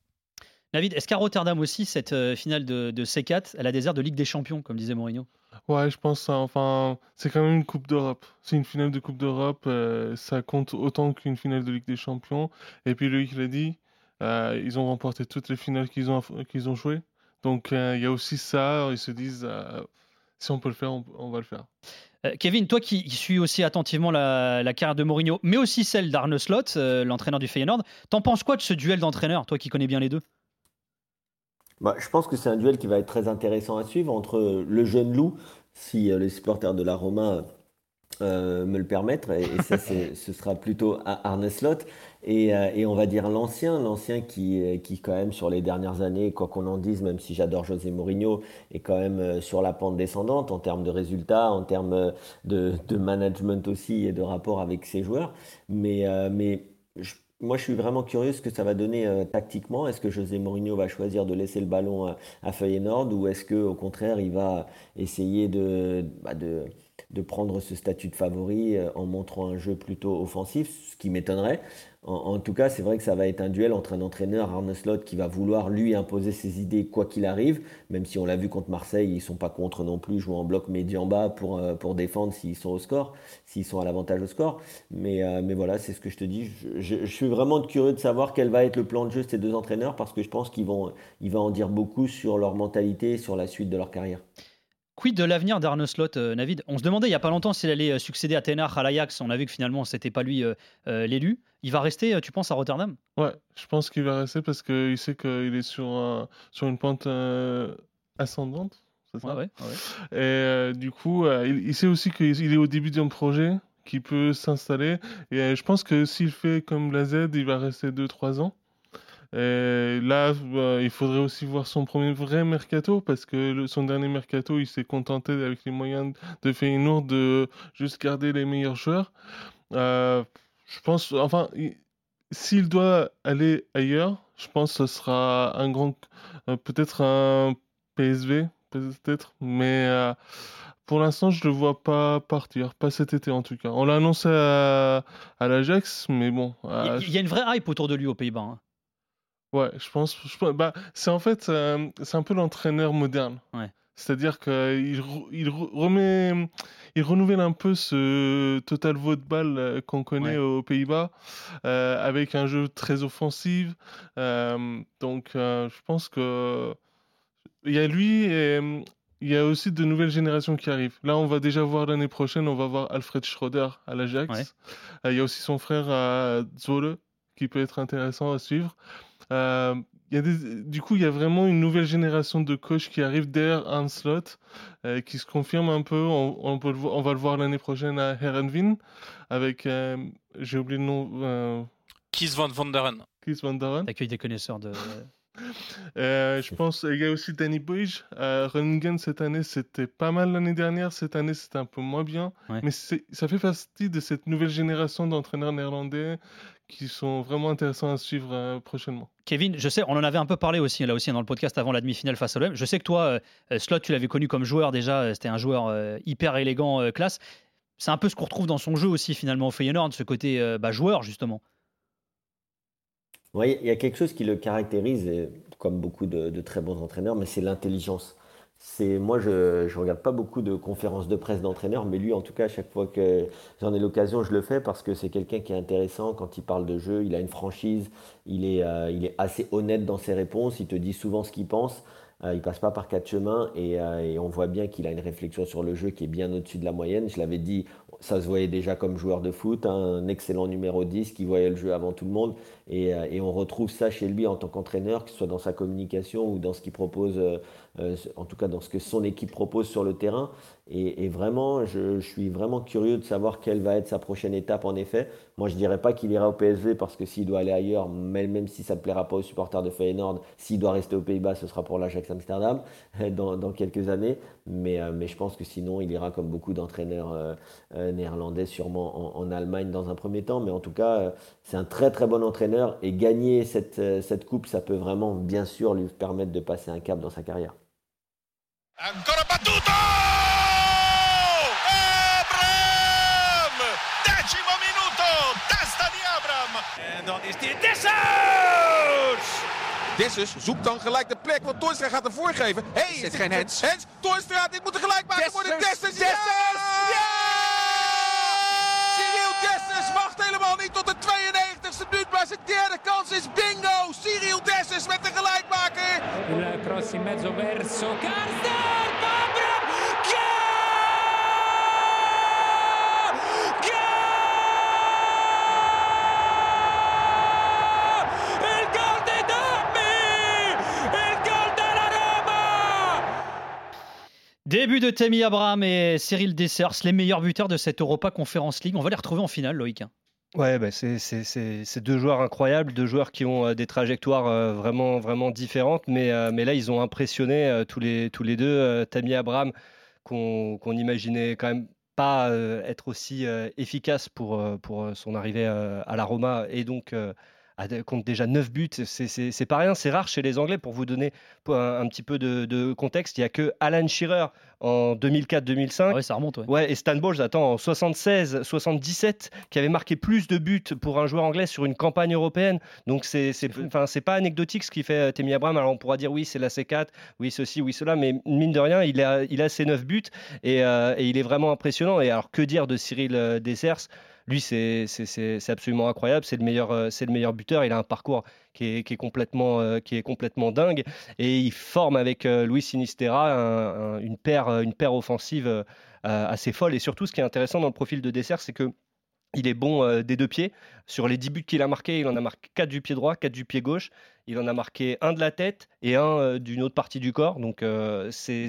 David, est-ce qu'à Rotterdam aussi, cette finale de, de C4, elle a des airs de Ligue des Champions, comme disait Mourinho? Ouais, je pense ça. Enfin, c'est quand même une Coupe d'Europe. C'est une finale de Coupe d'Europe. Euh, ça compte autant qu'une finale de Ligue des Champions. Et puis, Loïc l'a dit, euh, ils ont remporté toutes les finales qu'ils ont, qu'ils ont jouées. Donc, euh, il y a aussi ça. Ils se disent, si on peut le faire, on, va le faire. Kevin, toi qui, suis aussi attentivement la, carrière de Mourinho, mais aussi celle d'Arne Slot, l'entraîneur du Feyenoord, t'en penses quoi de ce duel d'entraîneurs, toi qui connais bien les deux? Bah, je pense que c'est un duel qui va être très intéressant à suivre entre le jeune loup, si euh, les supporters de la Roma euh, me le permettent, et, ça *laughs* ce sera plutôt Arne Slot, et, euh, et, on va dire l'ancien, l'ancien qui, qui quand même sur les dernières années, quoi qu'on en dise, même si j'adore José Mourinho, est quand même sur la pente descendante en termes de résultats, en termes de, de management aussi et de rapport avec ses joueurs. Mais, mais je moi, je suis vraiment curieux ce que ça va donner euh, tactiquement. Est-ce que José Mourinho va choisir de laisser le ballon à, à Feyenoord ou est-ce qu'au contraire, il va essayer de, bah, de, de prendre ce statut de favori euh, en montrant un jeu plutôt offensif, ce qui m'étonnerait. En, tout cas, c'est vrai que ça va être un duel entre un entraîneur, Arne Slot, qui va vouloir lui imposer ses idées quoi qu'il arrive, même si on l'a vu contre Marseille, ils sont pas contre non plus, jouer en bloc médian bas pour, euh, pour défendre s'ils sont au score, s'ils sont à l'avantage au score. Mais, euh, voilà, c'est ce que je te dis. Je, suis vraiment curieux de savoir quel va être le plan de jeu de ces deux entraîneurs parce que je pense qu'ils vont, va en dire beaucoup sur leur mentalité et sur la suite de leur carrière. Quid de l'avenir d'Arne Slot, euh, Navid? On se demandait il y a pas longtemps s'il allait euh, succéder à Tenach à l'Ajax. On a vu que finalement, c'était pas lui euh, euh, l'élu. Il va rester, tu penses, à Rotterdam? Ouais, je pense qu'il va rester parce qu'il sait qu'il est sur, un- sur une pente ascendante. Ça? Ouais, ouais, ouais. Et du coup, il, il sait aussi qu'il il est au début d'un projet qui peut s'installer. Et je pense que s'il fait comme la Z, il va rester 2-3 ans. Et là, euh, il faudrait aussi voir son premier vrai mercato parce que son dernier mercato, il s'est contenté avec les moyens de Feyenoord de juste garder les meilleurs joueurs. Euh, je pense, enfin, il- s'il doit aller ailleurs, je pense que ce sera un grand, euh, peut-être un PSV, peut-être, mais euh, pour l'instant, je le vois pas partir, pas cet été en tout cas. On l'a annoncé à, l'Ajax, mais bon. Il euh, il y a une vraie hype autour de lui aux Pays-Bas. hein. Ouais, je pense, je bah, c'est en fait, euh, c'est un peu l'entraîneur moderne. Ouais. C'est-à-dire qu'il re- il re- remet, il renouvelle un peu ce total football euh, qu'on connaît Ouais. aux Pays-Bas, euh, avec un jeu très offensif. Euh, donc, euh, je pense que il y a lui et euh, il y a aussi de nouvelles générations qui arrivent. Là, on va déjà voir l'année prochaine, on va voir Alfred Schroeder à l'Ajax. Ouais. Euh, il y a aussi son frère à Zwolle qui peut être intéressant à suivre. Euh, il y a des- du coup, il y a vraiment une nouvelle génération de coachs qui arrive derrière Hans Slot, euh, qui se confirme un peu. On, on peut le vo- on va le voir l'année prochaine à Herenveen avec, euh, j'ai oublié le nom, euh, Kies van Vanderen. Kees van Daren. T'accueilles des connaisseurs de. *laughs* Euh, je pense il y a aussi Danny Boyge. Euh, cette année, c'était pas mal l'année dernière. Cette année, c'était un peu moins bien. Ouais. Mais ça fait partie de cette nouvelle génération d'entraîneurs néerlandais qui sont vraiment intéressants à suivre euh, prochainement. Kevin, je sais, on en avait un peu parlé aussi, là aussi, dans le podcast avant la demi-finale face à l'OM. Je sais que toi, euh, Slot, tu l'avais connu comme joueur déjà. euh, C'était un joueur euh, hyper élégant, euh, classe. C'est un peu ce qu'on retrouve dans son jeu aussi, finalement, au Feyenoord, ce côté euh, bah, joueur, justement. Oui, il y a quelque chose qui le caractérise, et comme beaucoup de, de très bons entraîneurs, mais c'est l'intelligence. C'est moi, je ne regarde pas beaucoup de conférences de presse d'entraîneurs, mais lui, en tout cas, à chaque fois que j'en ai l'occasion, je le fais parce que c'est quelqu'un qui est intéressant quand il parle de jeu. Il a une franchise, il est, euh, assez honnête dans ses réponses, il te dit souvent ce qu'il pense. Euh, il passe pas par quatre chemins et, euh, et on voit bien qu'il a une réflexion sur le jeu qui est bien au-dessus de la moyenne. Je l'avais dit, ça se voyait déjà comme joueur de foot, hein, un excellent numéro 10 qui voyait le jeu avant tout le monde. Et, euh, et on retrouve ça chez lui en tant qu'entraîneur, que ce soit dans sa communication ou dans ce qu'il propose, euh, en tout cas dans ce que son équipe propose sur le terrain. Et, vraiment, je, suis vraiment curieux de savoir quelle va être sa prochaine étape en effet. Moi, je dirais pas qu'il ira au PSV parce que s'il doit aller ailleurs, même, même si ça ne plaira pas aux supporters de Feyenoord, s'il doit rester aux Pays-Bas, ce sera pour l'Ajax Amsterdam *laughs* dans, quelques années. Mais, euh, mais je pense que sinon, il ira comme beaucoup d'entraîneurs euh, néerlandais, sûrement en, en Allemagne dans un premier temps. Mais en tout cas, c'est un très très bon entraîneur et gagner cette, cette coupe, ça peut vraiment, bien sûr, lui permettre de passer un cap dans sa carrière. Ancora battuto! Abram! Decimo minuto, testa di Abram. En dan is dit Dessers! Dessers zoekt dan gelijk de plek, want Toornstra gaat ervoor geven. Hé, hey, Zit is geen Hens? Hens, Toornstra, dit moet er gelijk maken voor de Dessers. Dessers! Ja! Cyril Dessers wacht helemaal niet tot de 92e minuut, maar zijn derde kans is bingo. Cyril Dessers met de gelijkmaker. Il cross in mezzo verso Karsdorp, Abram, gol! Il gol di Dammi! Il gol della Roma! Début de Tammy Abraham et Cyril Dessers, les meilleurs buteurs de cette Europa Conference League. On va les retrouver en finale, Loïc. Ouais, bah, c'est deux joueurs incroyables, deux joueurs qui ont euh, des trajectoires euh, vraiment, vraiment différentes, mais, euh, mais là, ils ont impressionné tous, les, tous les deux. Tammy Abraham, qu'on qu'on imaginait quand même pas être aussi efficace pour, pour son arrivée à la Roma et donc compte déjà 9 buts. C'est- pas rien, c'est rare chez les Anglais. Pour vous donner un, un petit peu de, de contexte, il n'y a que Alan Shearer en 2004-2005. Ah ouais, ça remonte. Ouais. Ouais, et Stan Bowles, attends, en 76-77, qui avait marqué plus de buts pour un joueur anglais sur une campagne européenne. Donc, c'est pas anecdotique ce qui fait euh, Temi Abraham. Alors, on pourra dire oui, c'est la C4, oui, ceci, oui, cela, mais mine de rien, il a, il a ses 9 buts et, euh, et il est vraiment impressionnant. Et alors, que dire de Cyril euh, Dessers lui, c'est absolument incroyable. C'est le meilleur, euh, le meilleur buteur. Il a un parcours qui est, qui est complètement, euh, qui est complètement dingue. Et il forme avec euh, Luis Sinistera un- un- une paire, une paire offensive assez folle. Et surtout, ce qui est intéressant dans le profil de Dessert, c'est que il est bon euh, des deux pieds. Sur les 10 buts qu'il a marqués, il en a marqué 4 du pied droit, 4 du pied gauche. Il en a marqué un de la tête et un euh, d'une autre partie du corps. Donc, euh, c'est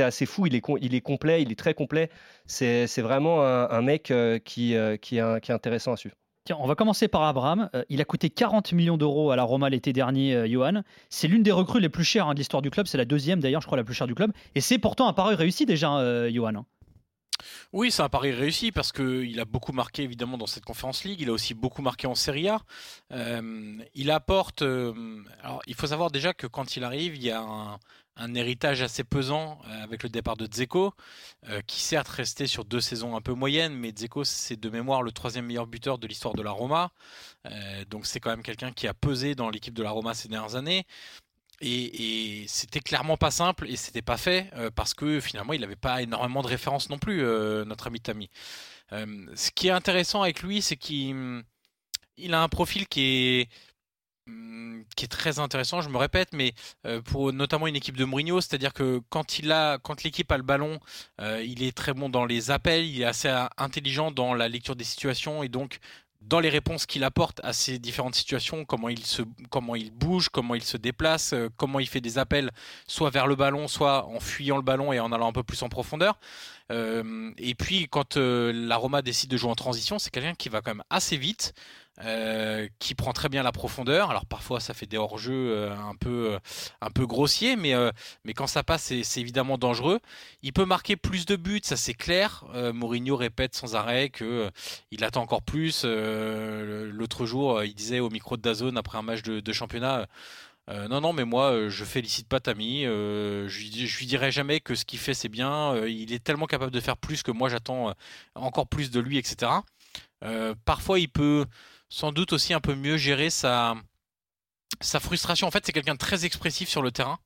assez fou. Il est, complet, il est très complet. C'est vraiment un, mec qui, qui, est, intéressant à suivre. Tiens, on va commencer par Abraham. Il a coûté 40 millions d'euros à la Roma l'été dernier, Johan. C'est l'une des recrues les plus chères hein, de l'histoire du club. C'est la deuxième d'ailleurs, je crois, la plus chère du club. Et c'est pourtant un réussi déjà, Johan. Oui, c'est un pari réussi parce qu'il a beaucoup marqué évidemment dans cette conférence League. Il a aussi beaucoup marqué en Serie A. Euh, il apporte. euh, alors, il faut savoir déjà que quand il arrive, il y a un, héritage assez pesant euh, avec le départ de Dzeko, qui certes restait sur deux saisons un peu moyennes, mais Dzeko c'est de mémoire le troisième meilleur buteur de l'histoire de la Roma. Donc c'est quand même quelqu'un qui a pesé dans l'équipe de la Roma ces dernières années. Et, c'était clairement pas simple et c'était pas fait euh, parce que finalement il n'avait pas énormément de références non plus, euh, notre ami Tami. Euh, ce qui est intéressant avec lui, c'est qu'il il a un profil qui est hum, qui est très intéressant, je me répète, mais pour notamment une équipe de Mourinho, c'est-à-dire que quand il a, quand l'équipe a le ballon, il est très bon dans les appels, il est assez intelligent dans la lecture des situations et donc dans les réponses qu'il apporte à ces différentes situations, comment il se, comment il bouge, comment il se déplace, euh, comment il fait des appels, soit vers le ballon, soit en fuyant le ballon et en allant un peu plus en profondeur. Euh, et puis quand euh, la Roma décide de jouer en transition, c'est quelqu'un qui va quand même assez vite, euh, qui prend très bien la profondeur. Alors parfois ça fait des hors-jeux euh, un peu, euh, un peu grossiers, mais, mais quand ça passe, c'est évidemment dangereux. Il peut marquer plus de buts, ça c'est clair. Mourinho répète sans arrêt que il attend encore plus. L'autre jour, il disait au micro de Dazone après un match de, championnat. non, non, mais moi, euh, je félicite pas. Euh, je, je lui dirai jamais que ce qu'il fait, c'est bien. Il est tellement capable de faire plus que moi, j'attends encore plus de lui, etc. Parfois, il peut sans doute aussi un peu mieux gérer sa, frustration. En fait, c'est quelqu'un de très expressif sur le terrain.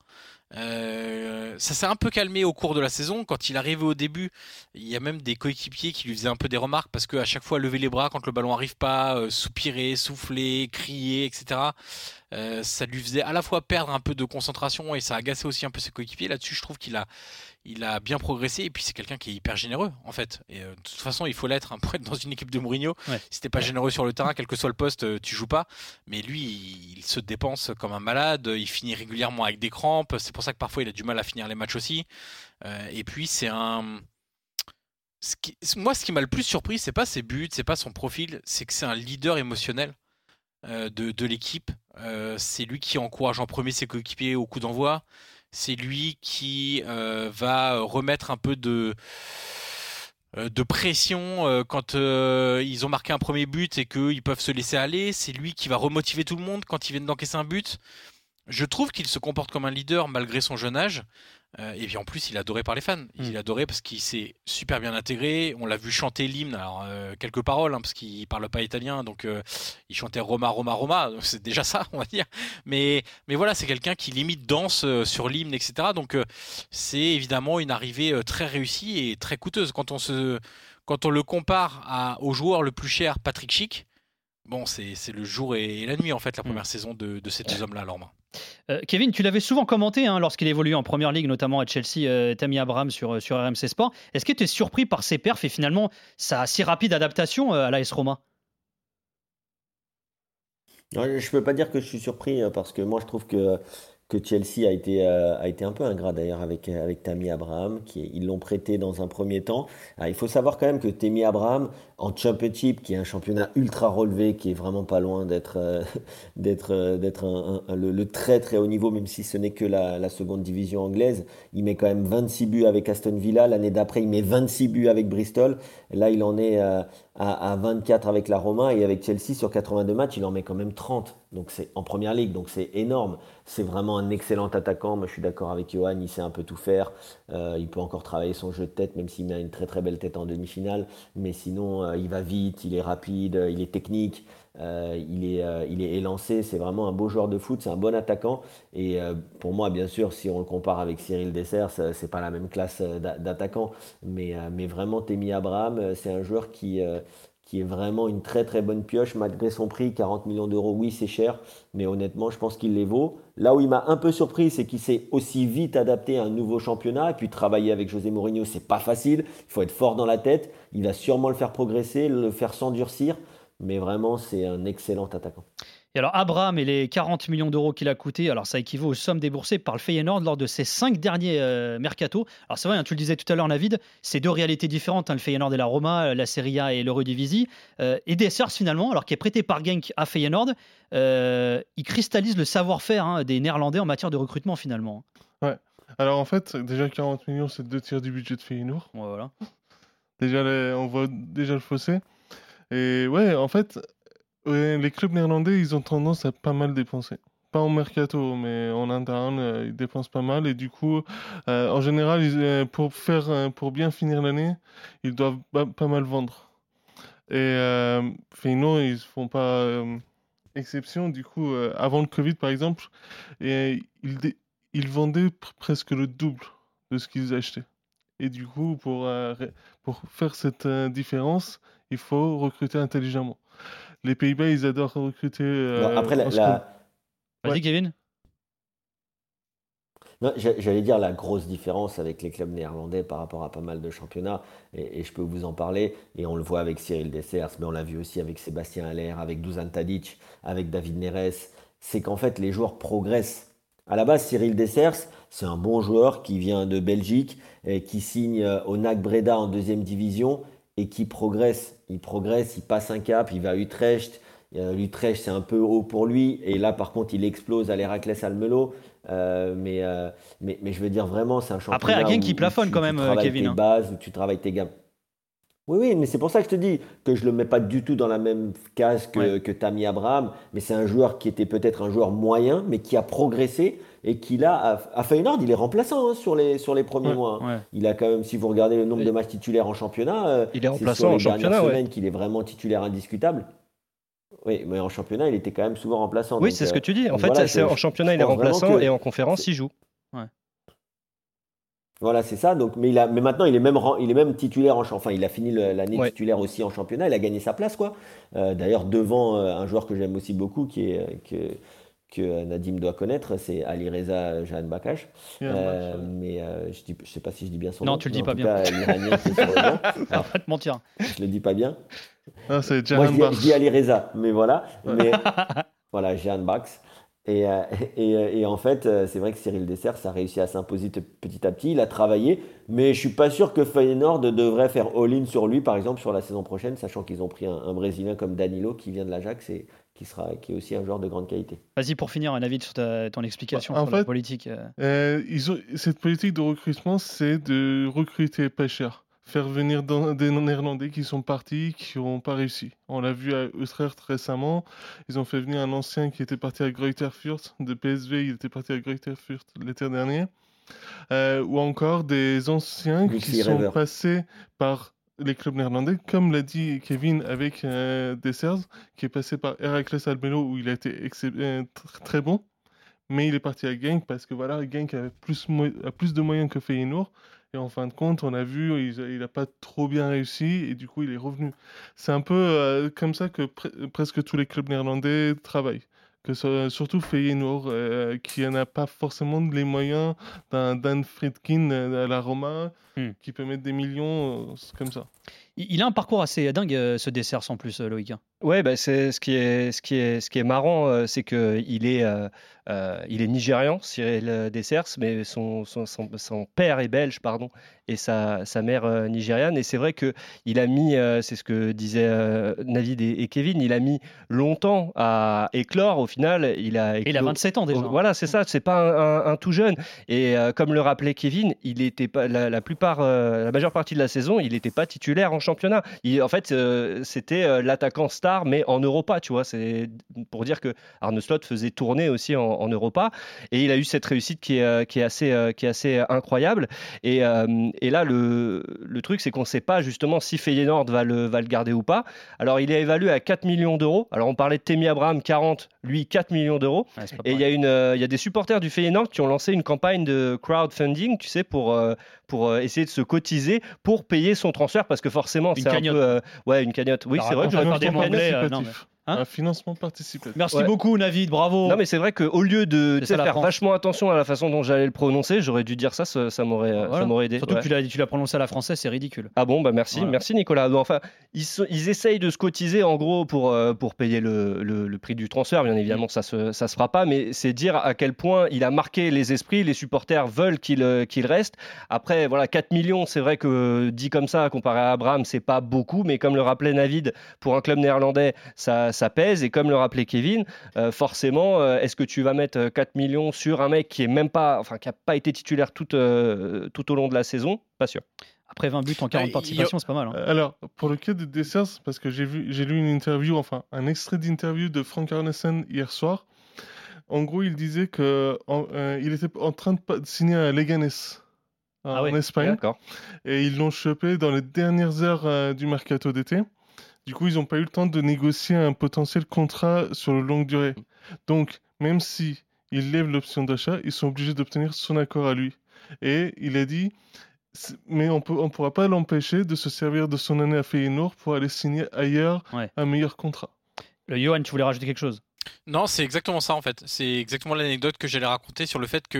Euh, ça s'est un peu calmé au cours de la saison. Quand il arrivait au début, il y a même des coéquipiers qui lui faisaient un peu des remarques parce qu'à chaque fois, lever les bras quand le ballon arrive pas, euh, soupirer, souffler, crier, etc. Euh, ça lui faisait à la fois perdre un peu de concentration et ça agaçait aussi un peu ses coéquipiers. Là-dessus, je trouve qu'il a, il a bien progressé et puis c'est quelqu'un qui est hyper généreux en fait. Et euh, de toute façon, il faut l'être hein, pour être dans une équipe de Mourinho. Ouais. Si t'es pas généreux sur le terrain, quel que soit le poste, euh, tu joues pas. Mais lui, il, il se dépense comme un malade. Il finit régulièrement avec des crampes. C'est pour ça que parfois il a du mal à finir les matchs aussi. Euh, et puis c'est un ce qui- moi, ce qui m'a le plus surpris, c'est pas ses buts, c'est pas son profil, c'est que c'est un leader émotionnel euh, de, de l'équipe. Euh, c'est lui qui encourage en premier ses coéquipiers au coup d'envoi. C'est lui qui euh, va remettre un peu de euh, pression quand ils ont marqué un premier but et qu'ils peuvent se laisser aller. C'est lui qui va remotiver tout le monde quand ils viennent d'encaisser un but. Je trouve qu'il se comporte comme un leader malgré son jeune âge. Euh, et puis en plus, il est adoré par les fans. Il est adoré parce qu'il s'est super bien intégré. On l'a vu chanter l'hymne, alors euh, quelques paroles, hein, parce qu'il parle pas italien, donc euh, il chantait Roma, Roma, Roma. C'est déjà ça, on va dire. Mais, mais voilà, c'est quelqu'un qui limite danse sur l'hymne, etc. Donc c'est évidemment une arrivée très réussie et très coûteuse. Quand on, se, quand on le compare à, au joueur le plus cher, Patrick Schick, bon, c'est c'est le jour et la nuit, en fait, la première saison de, de ces deux hommes-là, à. Euh, Kevin, tu l'avais souvent commenté hein, lorsqu'il évoluait en première ligue, notamment à Chelsea, euh, Tammy Abraham sur, sur RMC Sport. Est-ce que tu es surpris par ses perfs et finalement sa si rapide adaptation euh, à l'AS Roma? Je peux pas dire que je suis surpris euh, parce que moi je trouve que, que Chelsea a été, euh, a été un peu ingrat d'ailleurs avec, euh, avec Tammy Abraham, qui, ils l'ont prêté dans un premier temps. Il faut savoir quand même que Tammy Abraham, en Championship, qui est un championnat ultra relevé, qui est vraiment pas loin d'être euh, *laughs* euh, un- le, très très haut niveau, même si ce n'est que la, seconde division anglaise, il met quand même 26 buts avec Aston Villa. L'année d'après, il met 26 buts avec Bristol. Là, il en est euh, à, à 24 avec la Roma et avec Chelsea sur 82 matchs, il en met quand même 30. Donc c'est en première ligue, donc c'est énorme. C'est vraiment un excellent attaquant. Moi, je suis d'accord avec Johan, il sait un peu tout faire. Il peut encore travailler son jeu de tête, même s'il met une très très belle tête en demi-finale. Mais sinon, il va vite, il est rapide, il est technique. Euh, il, est, euh, il est élancé, c'est vraiment un beau joueur de foot, c'est un bon attaquant. Et euh, pour moi, bien sûr, si on le compare avec Cyril Dessers, euh, c'est pas la même classe euh, d'a- d'attaquant. Mais, euh, mais vraiment, Temi Abraham, euh, c'est un joueur qui, euh, qui est vraiment une très très bonne pioche, malgré son prix, 40 millions d'euros. Oui, c'est cher, mais honnêtement, je pense qu'il les vaut. Là où il m'a un peu surpris, c'est qu'il s'est aussi vite adapté à un nouveau championnat. Et puis travailler avec José Mourinho, c'est pas facile. Il faut être fort dans la tête. Il va sûrement le faire progresser, le faire s'endurcir. Mais vraiment, c'est un excellent attaquant. Et alors, Abraham et les 40 millions d'euros qu'il a coûté, alors ça équivaut aux sommes déboursées par le Feyenoord lors de ses cinq derniers euh, mercato. Alors, c'est vrai, hein, tu le disais tout à l'heure, Navid, c'est deux réalités différentes, hein, le Feyenoord et la Roma, euh, la Serie A et l'Eurodivisie. Euh, et Dessers, finalement, alors qui est prêté par Genk à Feyenoord, euh, il cristallise le savoir-faire hein, des Néerlandais en matière de recrutement, finalement. Ouais. Alors en fait, déjà 40 millions, c'est deux tiers du budget de Feyenoord. Voilà. Déjà, les- on voit déjà le fossé. Et ouais, en fait, les clubs néerlandais, ils ont tendance à pas mal dépenser. Pas en mercato, mais en interne, euh, ils dépensent pas mal. Et du coup, euh, en général, euh, pour faire, pour bien finir l'année, ils doivent pas, mal vendre. Et Feyenoord, ils font pas exception. Du coup, avant le Covid, par exemple, ils, vendaient pr- presque le double de ce qu'ils achetaient. Et du coup, pour, faire cette différence, il faut recruter intelligemment. Les Pays-Bas, ils adorent recruter. euh, après, la-. Vas-y, Ouais. Kevin. J'allais dire la grosse différence avec les clubs néerlandais par rapport à pas mal de championnats, et, et je peux vous en parler, et on le voit avec Cyril Dessers, mais on l'a vu aussi avec Sébastien Haller, avec Dusan Tadic, avec David Neres, c'est qu'en fait les joueurs progressent. À la base, Cyril Dessers, c'est un bon joueur qui vient de Belgique, et qui signe euh, au NAC Breda en deuxième division, et qui progresse. Il progresse, il passe un cap, il va à Utrecht, euh, L'Utrecht, c'est un peu haut pour lui. Et là, par contre, il explose à l'Héraclès Almelo. Euh, mais, euh, mais, mais je veux dire, vraiment, c'est un championnat. Après, il où plafonne tu- quand tu même, euh, travailles Kevin, tes hein. bases, où tu travailles tes gammes. Oui, oui, mais c'est pour ça que je te dis que je ne le mets pas du tout dans la même case que, que Tammy Abraham. Mais c'est un joueur qui était peut-être un joueur moyen, mais qui a progressé et qui, là, à, Feyenoord, il est remplaçant hein, sur, les, sur les premiers Ouais, mois. hein. ouais. Il a quand même, si vous regardez le nombre de matchs titulaires en championnat, euh, Il est c'est remplaçant sur les en dernières championnat, ouais. qu'il est vraiment titulaire indiscutable. Oui, mais en championnat, il était quand même souvent remplaçant. Oui, c'est ce euh, que tu dis. En donc fait, voilà, c'est- je- en championnat, il est remplaçant que- et en conférence, il joue. Voilà, c'est ça. Donc, mais, il a, mais maintenant, il est même, il est même titulaire en Enfin, il a fini l'année Ouais. titulaire aussi en championnat. Il a gagné sa place, quoi. Euh, D'ailleurs, devant euh, un joueur que j'aime aussi beaucoup, qui est, euh, que, que Nadim doit connaître, c'est Ali Reza Jahan Bakash. Jahan Euh, mais euh, je ne sais pas si je dis bien son Non, nom. tu le dis pas bien. cas, *laughs* pas te mentir. Je le dis pas bien. Ah, c'est Moi, Jahan je dis, je dis Ali Reza, mais voilà. Ouais. Mais *laughs* voilà, Jeanne Bax. Et, euh, et, et en fait, c'est vrai que Cyril Dessers a réussi à s'imposer petit à petit. Il a travaillé, mais je suis pas sûr que Feyenoord devrait faire all-in sur lui, par exemple, sur la saison prochaine, sachant qu'ils ont pris un, un Brésilien comme Danilo qui vient de l'Ajax et qui, sera, qui est aussi un joueur de grande qualité. Vas-y, pour finir, Navid, sur ta- ton explication Bah, sur la politique. euh. Euh, ils ont, cette politique de recrutement, c'est de recruter pas cher. Faire venir dans- des Néerlandais qui sont partis, qui n'ont pas réussi. On l'a vu à Utrecht récemment. Ils ont fait venir un ancien qui était parti à Greuther Fürth de PSV. Il était parti à Greuther Fürth l'été dernier. Euh, ou encore des anciens qui sont Rever. passés par les clubs néerlandais, comme l'a dit Kevin avec euh, qui est passé par Heracles Almelo où il a été euh, tr- très bon mais il est parti à Genk parce que voilà, Genk avait plus, a plus de moyens que Feyenoord. Et en fin de compte, on a vu, il n'a pas trop bien réussi et du coup, il est revenu. C'est un peu euh, comme ça que pre- presque tous les clubs néerlandais travaillent. Que ce- surtout Feyenoord, euh, qui n'a pas forcément les moyens d'un Dan Friedkin euh, à la Roma, Hmm. qui peut mettre des millions, euh, comme ça. Il a un parcours assez dingue, euh, ce dessert, sans plus, euh, Loïc. hein. Ouais, bah, c'est ce qui est ce qui est ce qui est marrant, euh, c'est que il est euh, il est nigérian, Cyril Dessers, mais son, son, son, son père est belge, pardon, et sa, sa mère euh, nigériane. Et c'est vrai que il a mis, euh, c'est ce que disaient Navid et, et Kevin, il a mis longtemps à éclore. Au final, il a Il a éclos- 27 ans déjà. hein. Voilà, c'est ça, c'est pas un, un- un tout jeune. Et comme le rappelait Kevin, il était pas la, la plupart, la majeure partie de la saison, il n'était pas titulaire en championnat. Il- en fait, euh, c'était euh, l'attaquant star, mais en Europa, tu vois. C'est pour dire que Arne Slot faisait tourner aussi en, en Europa. Et il a eu cette réussite qui est, euh, qui est, assez, qui est assez incroyable. Et, et là, le, le truc, c'est qu'on ne sait pas justement si Feyenoord va le, va le garder ou pas. Alors, il est évalué à 4 millions d'euros. Alors, on parlait de Temi Abraham, 40, lui, 4 millions d'euros. Ouais, Et il y, a une, il y a des supporters du Feyenoord qui ont lancé une campagne de crowdfunding, tu sais, pour, pour euh, essayer de se cotiser pour payer son transfert parce que forcément, c'est un cagnotte. peu. euh, ouais, une cagnotte. Oui, c'est vrai. que j'aurais faire pu des Hein un financement participatif. Merci Ouais. beaucoup, Navid. Bravo. Non, mais c'est vrai qu'au lieu de ça, faire vachement attention à la façon dont j'allais le prononcer, j'aurais dû dire ça, ça, ça m'aurait euh, Voilà. ça m'aurait aidé. Surtout ouais. que tu l'as, tu l'as prononcé à la française, c'est ridicule. Ah bon, bah merci, Voilà. merci Nicolas. Bon, enfin, ils, essayent de se cotiser en gros pour, euh, pour payer le, le- le prix du transfert. Bien évidemment, ça se, ça se fera pas, mais c'est dire à quel point il a marqué les esprits. Les supporters veulent qu'il euh, qu'il reste. Après, voilà, 4 millions, c'est vrai que dit comme ça, comparé à Abraham, c'est pas beaucoup, mais comme le rappelait Navid, pour un club néerlandais, ça, ça pèse. Et comme le rappelait Kevin, euh, forcément, euh, est-ce que tu vas mettre euh, 4 millions sur un mec qui est même pas, enfin, qui a pas été titulaire tout, euh, tout au long de la saison? Pas sûr. Après 20 buts en 40 il y a- participations, c'est pas mal. hein. Euh, Alors, pour le cas de Dessers, parce que j'ai vu, j'ai lu une interview, enfin un extrait d'interview de Frank Arnesen hier soir. En gros, il disait que en- euh, il était en train de signer à Leganés en, Ah ouais, en Espagne, D'accord. et ils l'ont chopé dans les dernières heures euh, du mercato d'été. Du coup, ils n'ont pas eu le temps de négocier un potentiel contrat sur le longue durée. Donc, même si ils lèvent l'option d'achat, ils sont obligés d'obtenir son accord à lui. Et il a dit, mais on on pourra pas l'empêcher de se servir de son année à Feyenoord pour aller signer ailleurs Ouais. un meilleur contrat. Le Johan, tu voulais rajouter quelque chose? Non, c'est exactement ça en fait. C'est exactement l'anecdote que j'allais raconter sur le fait que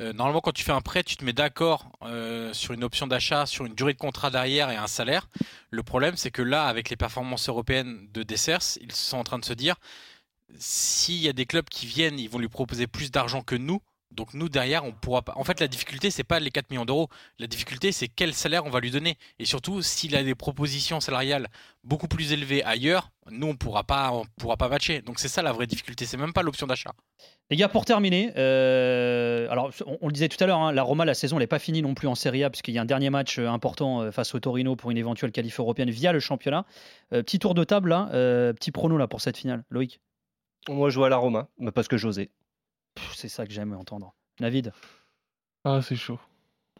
euh, normalement quand tu fais un prêt, tu te mets d'accord euh, sur une option d'achat, sur une durée de contrat derrière et un salaire. Le problème, c'est que là, avec les performances européennes de Dessers, ils sont en train de se dire s'il y a des clubs qui viennent, ils vont lui proposer plus d'argent que nous. Donc nous derrière, on pourra pas. En fait, la difficulté, c'est pas les 4 millions d'euros. La difficulté, c'est quel salaire on va lui donner. Et surtout, s'il a des propositions salariales beaucoup plus élevées ailleurs, nous on pourra pas, on pourra pas matcher. Donc c'est ça la vraie difficulté. C'est même pas l'option d'achat. Les gars, pour terminer, euh, alors on, on le disait tout à l'heure, hein, la Roma, la saison n'est pas finie non plus en Serie A, puisqu'il y a un dernier match euh, important euh, face au Torino pour une éventuelle qualif européenne via le championnat. Euh, petit tour de table, là, euh, petit prono là, pour cette finale. Loïc? Moi, je joue à la Roma, mais parce que j'osais. C'est ça que j'aime entendre. David Ah, c'est chaud.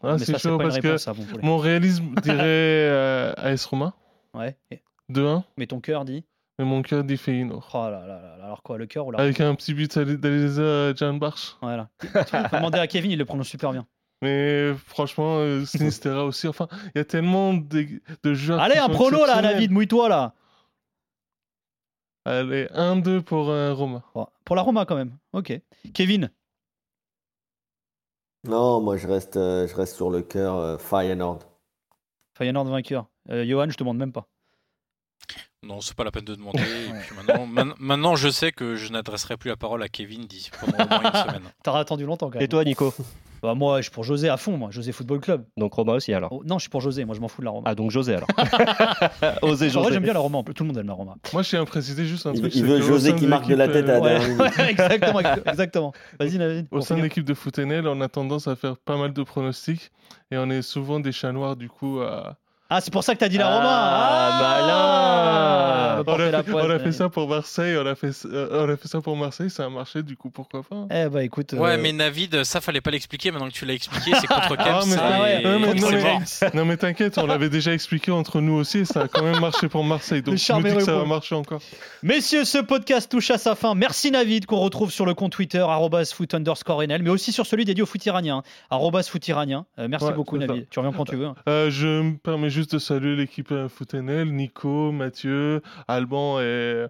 Ah, c'est chaud parce que ça, bon mon réalisme dirait *laughs* euh, AS Roma Ouais. Et- 2-1, Mais ton cœur dit mais mon cœur dit Feyenoord. Oh là là alors quoi, le cœur ou la Avec un petit but d'Aliza Jan Barch. Voilà. *laughs* Demander à Kevin, il le prononce super bien. Mais franchement, euh, Sinistera aussi. Enfin, il y a tellement de, de joueurs. Allez, un prono là. David, mouille-toi là. Allez, 1-2 pour euh, Roma. Bon, pour la Roma quand même. Ok. Kevin Non, moi je reste, euh, je reste sur le cœur euh, Feyenoord. Feyenoord vainqueur. Euh, Johan, je te demande même pas. Non, c'est pas la peine de demander. Et puis maintenant, man- maintenant, je sais que je n'adresserai plus la parole à Kevin d'ici pendant au moins une *laughs* semaine. T'as attendu longtemps quand même. Et toi, Nico? Bah, Moi, je suis pour José à fond, moi. José Football Club. Donc Roma aussi alors. Oh, non, je suis pour José, moi je m'en fous de la Roma. Ah, donc José alors. *laughs* Osez En vrai, José. j'aime bien la Roma, en plus, tout le monde aime la Roma. Moi, je tiens à préciser juste un Il, truc. il c'est veut que au José sein qui marque de la l'équipe, tête à la Ouais, dernière minute. *laughs* ouais, exactement, exactement. Vas-y. Au pour sein de finir. l'équipe de Foutenel, on a tendance à faire pas mal de pronostics et on est souvent des chats noirs du coup à. Ah, c'est pour ça que t'as dit la Roma. Ah, malin. on a, la fait, on a fait mais- ça pour Marseille, on a fait, euh, on a fait ça pour Marseille, ça a marché, du coup pourquoi pas. Eh bah écoute. Ouais, euh, mais Navid, ça fallait pas l'expliquer. Maintenant que tu l'as expliqué, c'est contre *laughs* Ah, Kems. mais- Ah ouais, non, mais- contre non, c'est mais- mort. *laughs* Non mais t'inquiète, on l'avait déjà expliqué entre nous aussi et ça a quand même marché pour Marseille. Donc je me dis que ça va marcher encore. Messieurs, ce podcast touche à sa fin. Merci Navid, qu'on retrouve sur le compte Twitter, arrobas foot underscore NL, mais aussi sur celui dédié au foot iranien, hein, foot iranien. Euh, merci Ouais, beaucoup. Navid. Tu reviens quand tu veux. hein. Je me permets juste de saluer l'équipe Foutenel, Nico, Mathieu, Alban et,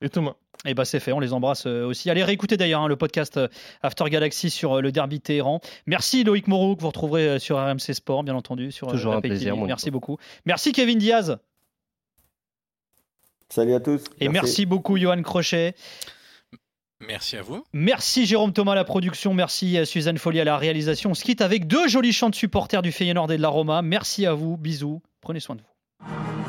et Thomas. Et bah c'est fait, on les embrasse euh, aussi. Allez réécouter d'ailleurs hein, le podcast euh, After Galaxy sur euh, le derby Téhéran. Merci Loïc Moreau que vous retrouverez sur RMC Sport, bien entendu. Sur, Toujours un plaisir, Merci beaucoup. Merci Kevin Diaz. Salut à tous. Et merci, beaucoup Johan Crochet. Merci à vous. Merci Jérôme Thomas à la production, merci à Suzanne Folly à la réalisation. On se quitte avec deux jolis chants de supporters du Feyenoord et de la Roma. Merci à vous, bisous, prenez soin de vous.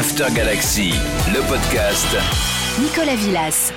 After Galaxy, le podcast. Nicolas Villas.